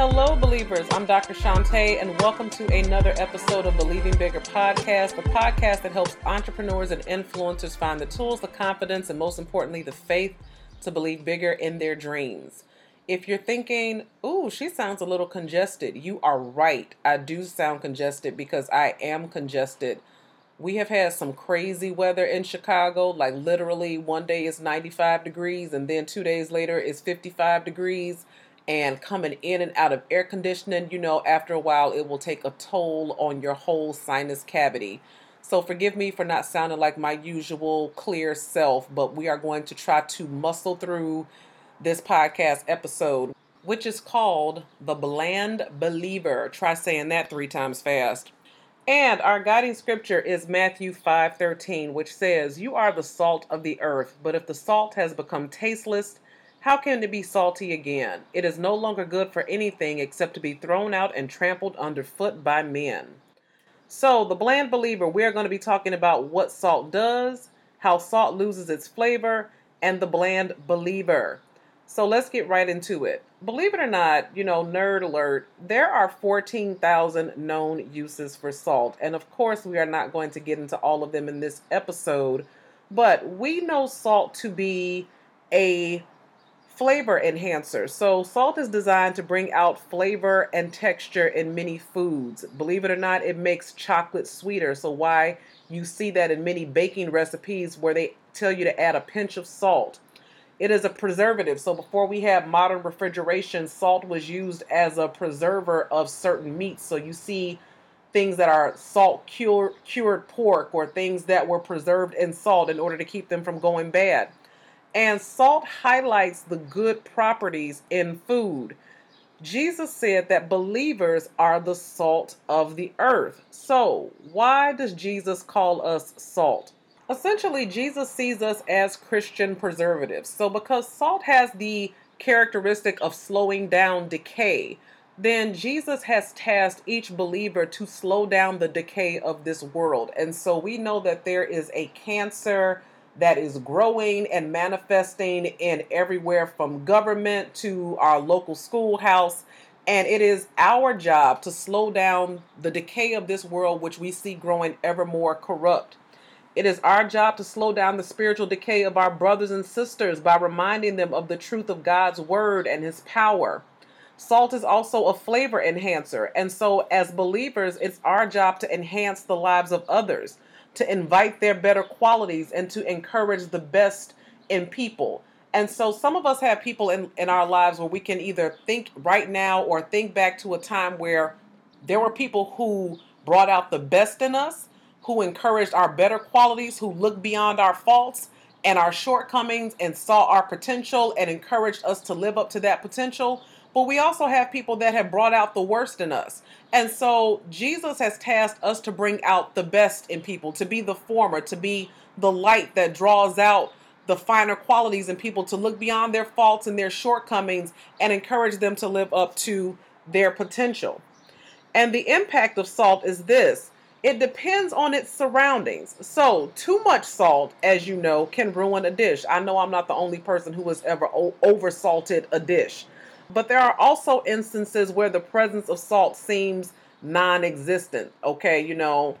Hello, believers. I'm Dr. Shantae, and welcome to another episode of Believing Bigger podcast, the podcast that helps entrepreneurs and influencers find the tools, the confidence, and most importantly, the faith to believe bigger in their dreams. If you're thinking, ooh, she sounds a little congested, you are right. I do sound congested because I am congested. We have had some crazy weather in Chicago, like literally one day is 95 degrees, and then two days later it's 55 degrees and coming in and out of air conditioning, you know, after a while it will take a toll on your whole sinus cavity. So forgive me for not sounding like my usual clear self, but we are going to try to muscle through this podcast episode, which is called The Bland Believer. Try saying that three times fast. And our guiding scripture is Matthew 5:13, which says, "You are the salt of the earth, but if the salt has become tasteless, how can it be salty again? It is no longer good for anything except to be thrown out and trampled underfoot by men. So, the bland believer, we're going to be talking about what salt does, how salt loses its flavor, and the bland believer. So, let's get right into it. Believe it or not, you know, nerd alert, there are 14,000 known uses for salt. And of course, we are not going to get into all of them in this episode, but we know salt to be a flavor enhancer. So, salt is designed to bring out flavor and texture in many foods. Believe it or not, it makes chocolate sweeter. So, why you see that in many baking recipes where they tell you to add a pinch of salt. It is a preservative. So, before we have modern refrigeration, salt was used as a preserver of certain meats. So, you see things that are salt cured, cured pork or things that were preserved in salt in order to keep them from going bad. And salt highlights the good properties in food. Jesus said that believers are the salt of the earth. So, why does Jesus call us salt? Essentially, Jesus sees us as Christian preservatives. So, because salt has the characteristic of slowing down decay, then Jesus has tasked each believer to slow down the decay of this world. And so we know that there is a cancer that is growing and manifesting in everywhere from government to our local schoolhouse. And it is our job to slow down the decay of this world, which we see growing ever more corrupt. It is our job to slow down the spiritual decay of our brothers and sisters by reminding them of the truth of God's word and his power. Salt is also a flavor enhancer. And so, as believers, it's our job to enhance the lives of others to invite their better qualities and to encourage the best in people. And so some of us have people in, in our lives where we can either think right now or think back to a time where there were people who brought out the best in us, who encouraged our better qualities, who looked beyond our faults and our shortcomings and saw our potential and encouraged us to live up to that potential. But we also have people that have brought out the worst in us. And so Jesus has tasked us to bring out the best in people, to be the former, to be the light that draws out the finer qualities in people, to look beyond their faults and their shortcomings and encourage them to live up to their potential. And the impact of salt is this it depends on its surroundings. So, too much salt, as you know, can ruin a dish. I know I'm not the only person who has ever over salted a dish. But there are also instances where the presence of salt seems non existent. Okay, you know,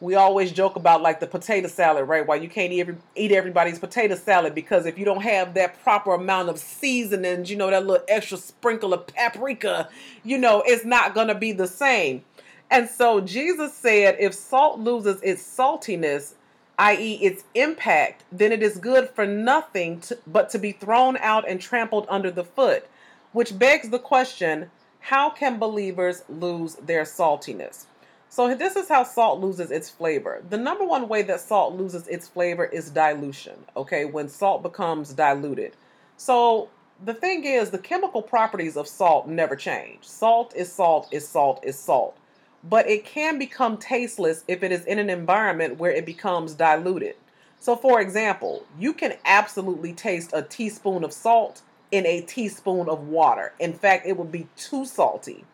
we always joke about like the potato salad, right? Why you can't eat, every, eat everybody's potato salad because if you don't have that proper amount of seasonings, you know, that little extra sprinkle of paprika, you know, it's not going to be the same. And so Jesus said if salt loses its saltiness, i.e., its impact, then it is good for nothing to, but to be thrown out and trampled under the foot. Which begs the question how can believers lose their saltiness? So, this is how salt loses its flavor. The number one way that salt loses its flavor is dilution, okay, when salt becomes diluted. So, the thing is, the chemical properties of salt never change. Salt is salt, is salt, is salt. But it can become tasteless if it is in an environment where it becomes diluted. So, for example, you can absolutely taste a teaspoon of salt in a teaspoon of water. In fact, it would be too salty.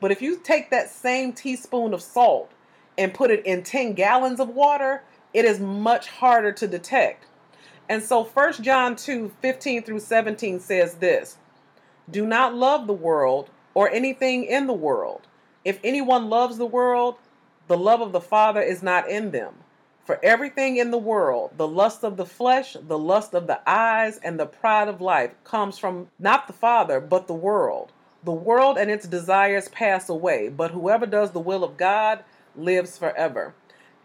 But if you take that same teaspoon of salt and put it in 10 gallons of water, it is much harder to detect. And so 1 John 2 15 through 17 says this Do not love the world or anything in the world. If anyone loves the world, the love of the Father is not in them. For everything in the world, the lust of the flesh, the lust of the eyes, and the pride of life comes from not the Father, but the world. The world and its desires pass away, but whoever does the will of God lives forever.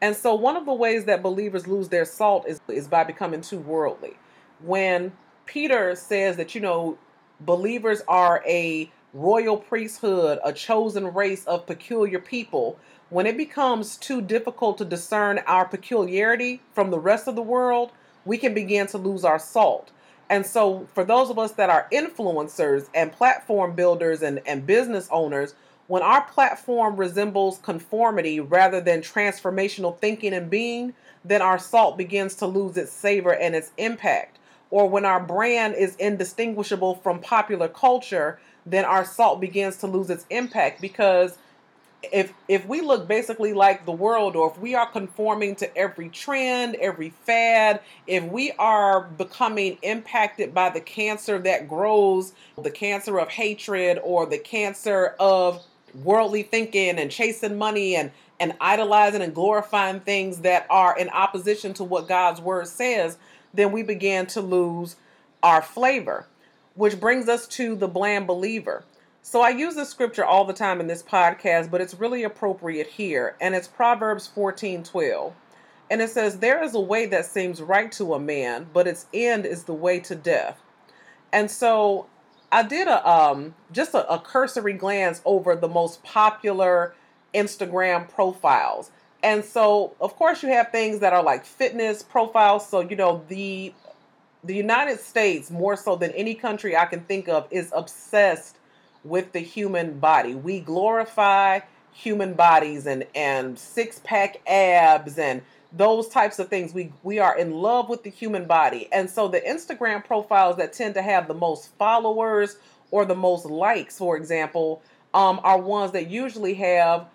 And so, one of the ways that believers lose their salt is, is by becoming too worldly. When Peter says that, you know, believers are a royal priesthood, a chosen race of peculiar people, when it becomes too difficult to discern our peculiarity from the rest of the world, we can begin to lose our salt. And so, for those of us that are influencers and platform builders and, and business owners, when our platform resembles conformity rather than transformational thinking and being, then our salt begins to lose its savor and its impact. Or when our brand is indistinguishable from popular culture, then our salt begins to lose its impact because if if we look basically like the world or if we are conforming to every trend every fad if we are becoming impacted by the cancer that grows the cancer of hatred or the cancer of worldly thinking and chasing money and and idolizing and glorifying things that are in opposition to what God's word says then we begin to lose our flavor. Which brings us to the bland believer so I use this scripture all the time in this podcast, but it's really appropriate here. And it's Proverbs 14 12. And it says, There is a way that seems right to a man, but its end is the way to death. And so I did a um just a, a cursory glance over the most popular Instagram profiles. And so of course you have things that are like fitness profiles. So you know the the United States, more so than any country I can think of, is obsessed with the human body. We glorify human bodies and and six pack abs and those types of things. We we are in love with the human body. And so the Instagram profiles that tend to have the most followers or the most likes, for example, um, are ones that usually have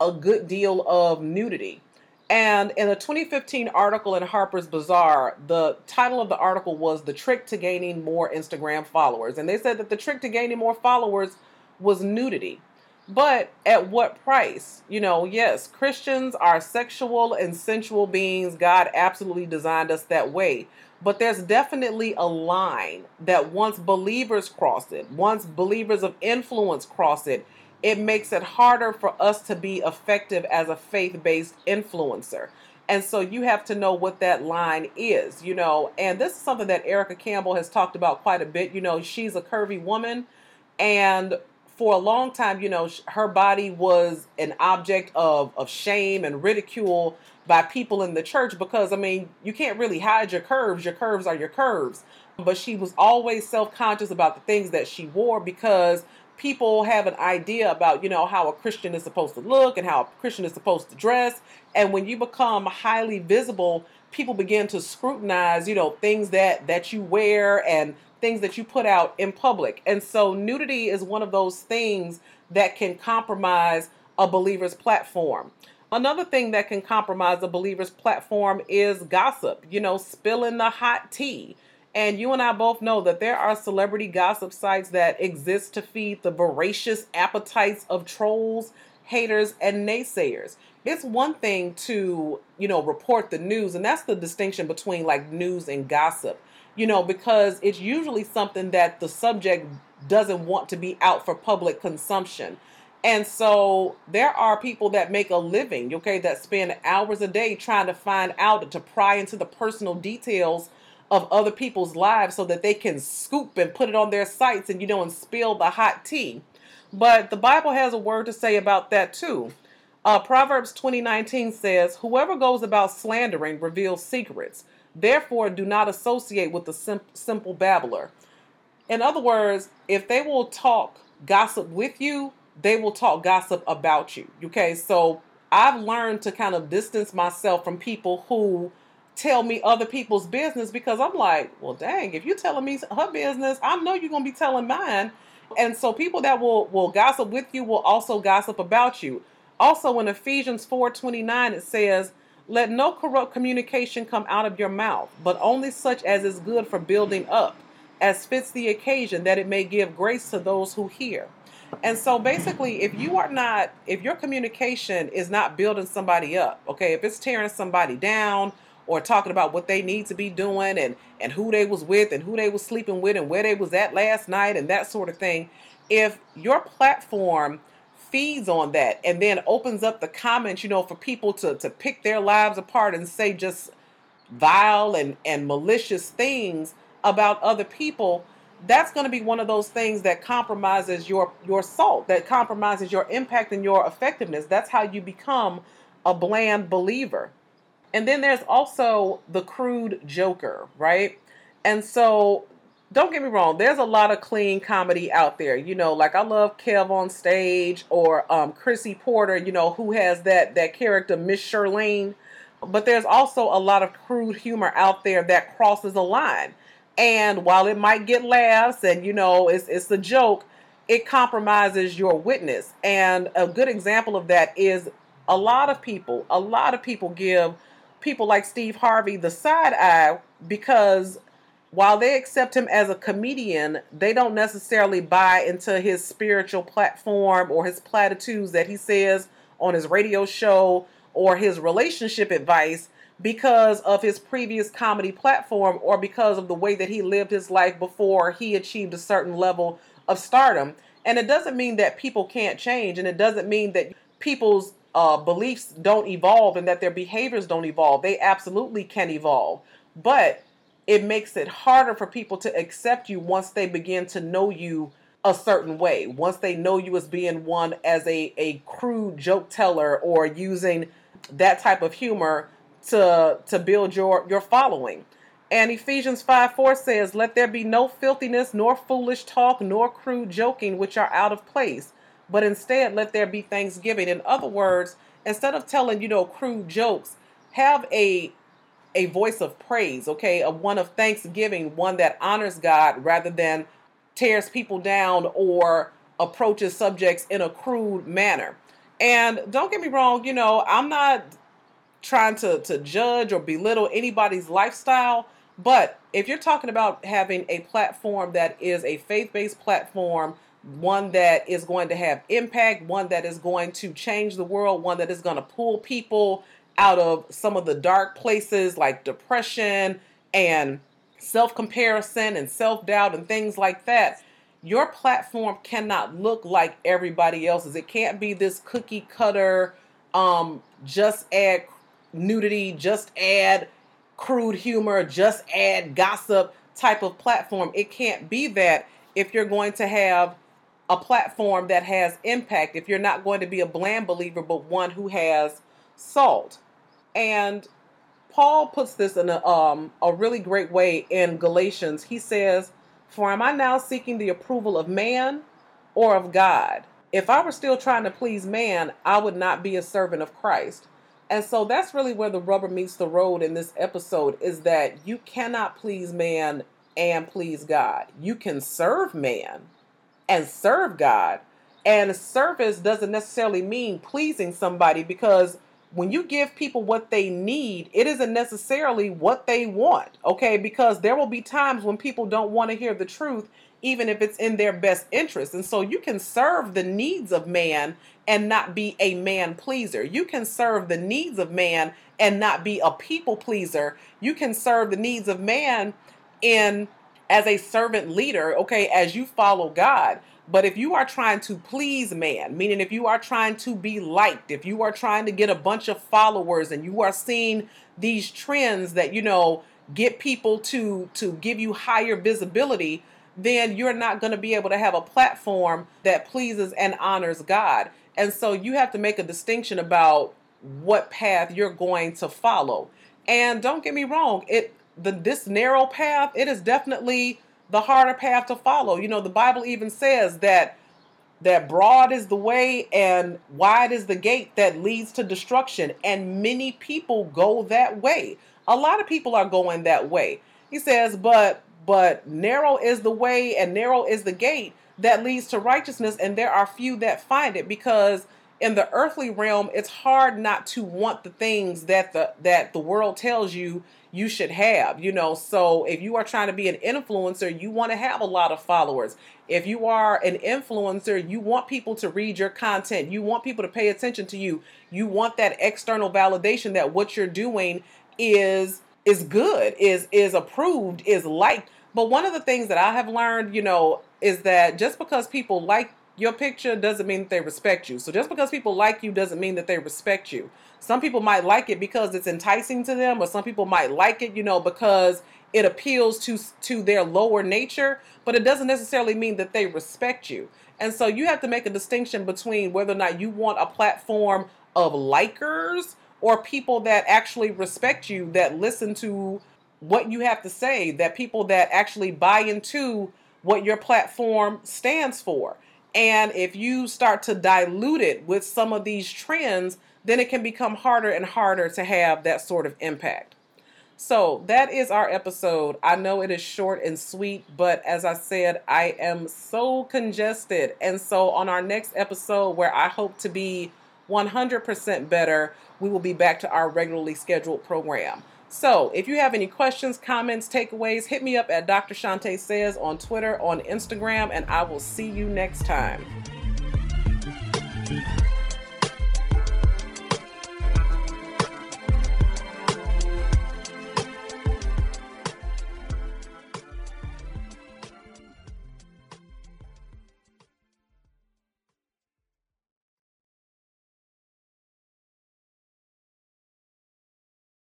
a good deal of nudity. And in a 2015 article in Harper's Bazaar, the title of the article was The Trick to Gaining More Instagram Followers. And they said that the trick to gaining more followers was nudity. But at what price? You know, yes, Christians are sexual and sensual beings. God absolutely designed us that way. But there's definitely a line that once believers cross it, once believers of influence cross it, it makes it harder for us to be effective as a faith based influencer. And so you have to know what that line is, you know. And this is something that Erica Campbell has talked about quite a bit. You know, she's a curvy woman. And for a long time, you know, her body was an object of, of shame and ridicule by people in the church because, I mean, you can't really hide your curves. Your curves are your curves. But she was always self conscious about the things that she wore because people have an idea about, you know, how a Christian is supposed to look and how a Christian is supposed to dress. And when you become highly visible, people begin to scrutinize, you know, things that that you wear and things that you put out in public. And so nudity is one of those things that can compromise a believer's platform. Another thing that can compromise a believer's platform is gossip, you know, spilling the hot tea. And you and I both know that there are celebrity gossip sites that exist to feed the voracious appetites of trolls, haters, and naysayers. It's one thing to, you know, report the news, and that's the distinction between like news and gossip, you know, because it's usually something that the subject doesn't want to be out for public consumption. And so there are people that make a living, okay, that spend hours a day trying to find out to pry into the personal details of other people's lives so that they can scoop and put it on their sites and you know and spill the hot tea. But the Bible has a word to say about that too. Uh, Proverbs 20:19 says, "Whoever goes about slandering reveals secrets. Therefore, do not associate with the sim- simple babbler." In other words, if they will talk gossip with you, they will talk gossip about you. Okay, so I've learned to kind of distance myself from people who tell me other people's business because I'm like, well, dang, if you're telling me her business, I know you're gonna be telling mine. And so people that will will gossip with you will also gossip about you. Also in Ephesians 4:29 it says, "Let no corrupt communication come out of your mouth, but only such as is good for building up, as fits the occasion, that it may give grace to those who hear." And so basically, if you are not, if your communication is not building somebody up, okay, if it's tearing somebody down or talking about what they need to be doing and and who they was with and who they was sleeping with and where they was at last night and that sort of thing, if your platform feeds on that and then opens up the comments, you know, for people to to pick their lives apart and say just vile and and malicious things about other people, that's going to be one of those things that compromises your your salt, that compromises your impact and your effectiveness. That's how you become a bland believer. And then there's also the crude joker, right? And so don't get me wrong, there's a lot of clean comedy out there. You know, like I love Kev on stage or um, Chrissy Porter, you know, who has that that character Miss Shirlene. But there's also a lot of crude humor out there that crosses a line. And while it might get laughs and you know it's it's a joke, it compromises your witness. And a good example of that is a lot of people, a lot of people give people like Steve Harvey the side eye because while they accept him as a comedian, they don't necessarily buy into his spiritual platform or his platitudes that he says on his radio show or his relationship advice because of his previous comedy platform or because of the way that he lived his life before he achieved a certain level of stardom. And it doesn't mean that people can't change, and it doesn't mean that people's uh, beliefs don't evolve and that their behaviors don't evolve. They absolutely can evolve. But it makes it harder for people to accept you once they begin to know you a certain way. Once they know you as being one as a, a crude joke teller or using that type of humor to to build your, your following. And Ephesians 5 4 says, Let there be no filthiness, nor foolish talk, nor crude joking, which are out of place, but instead let there be thanksgiving. In other words, instead of telling, you know, crude jokes, have a a voice of praise, okay, a one of thanksgiving, one that honors God rather than tears people down or approaches subjects in a crude manner. And don't get me wrong, you know, I'm not trying to, to judge or belittle anybody's lifestyle, but if you're talking about having a platform that is a faith based platform, one that is going to have impact, one that is going to change the world, one that is going to pull people out of some of the dark places like depression and self comparison and self doubt and things like that. Your platform cannot look like everybody else's. It can't be this cookie cutter, um, just add nudity, just add crude humor, just add gossip type of platform. It can't be that if you're going to have a platform that has impact, if you're not going to be a bland believer, but one who has salt. And Paul puts this in a, um, a really great way in Galatians. He says, For am I now seeking the approval of man or of God? If I were still trying to please man, I would not be a servant of Christ. And so that's really where the rubber meets the road in this episode is that you cannot please man and please God. You can serve man and serve God. And service doesn't necessarily mean pleasing somebody because when you give people what they need, it isn't necessarily what they want, okay? Because there will be times when people don't want to hear the truth, even if it's in their best interest. And so you can serve the needs of man and not be a man pleaser. You can serve the needs of man and not be a people pleaser. You can serve the needs of man in as a servant leader, okay, as you follow God. But if you are trying to please man, meaning if you are trying to be liked, if you are trying to get a bunch of followers and you are seeing these trends that, you know, get people to to give you higher visibility, then you're not going to be able to have a platform that pleases and honors God. And so you have to make a distinction about what path you're going to follow. And don't get me wrong, it the this narrow path, it is definitely the harder path to follow. You know, the Bible even says that that broad is the way and wide is the gate that leads to destruction and many people go that way. A lot of people are going that way. He says, but but narrow is the way and narrow is the gate that leads to righteousness and there are few that find it because in the earthly realm, it's hard not to want the things that the that the world tells you you should have. You know, so if you are trying to be an influencer, you want to have a lot of followers. If you are an influencer, you want people to read your content. You want people to pay attention to you. You want that external validation that what you're doing is is good, is is approved, is liked. But one of the things that I have learned, you know, is that just because people like your picture doesn't mean that they respect you. So just because people like you doesn't mean that they respect you. Some people might like it because it's enticing to them, or some people might like it, you know, because it appeals to to their lower nature, but it doesn't necessarily mean that they respect you. And so you have to make a distinction between whether or not you want a platform of likers or people that actually respect you, that listen to what you have to say, that people that actually buy into what your platform stands for. And if you start to dilute it with some of these trends, then it can become harder and harder to have that sort of impact. So that is our episode. I know it is short and sweet, but as I said, I am so congested. And so on our next episode, where I hope to be 100% better, we will be back to our regularly scheduled program. So, if you have any questions, comments, takeaways, hit me up at Dr. Shante Says on Twitter, on Instagram, and I will see you next time.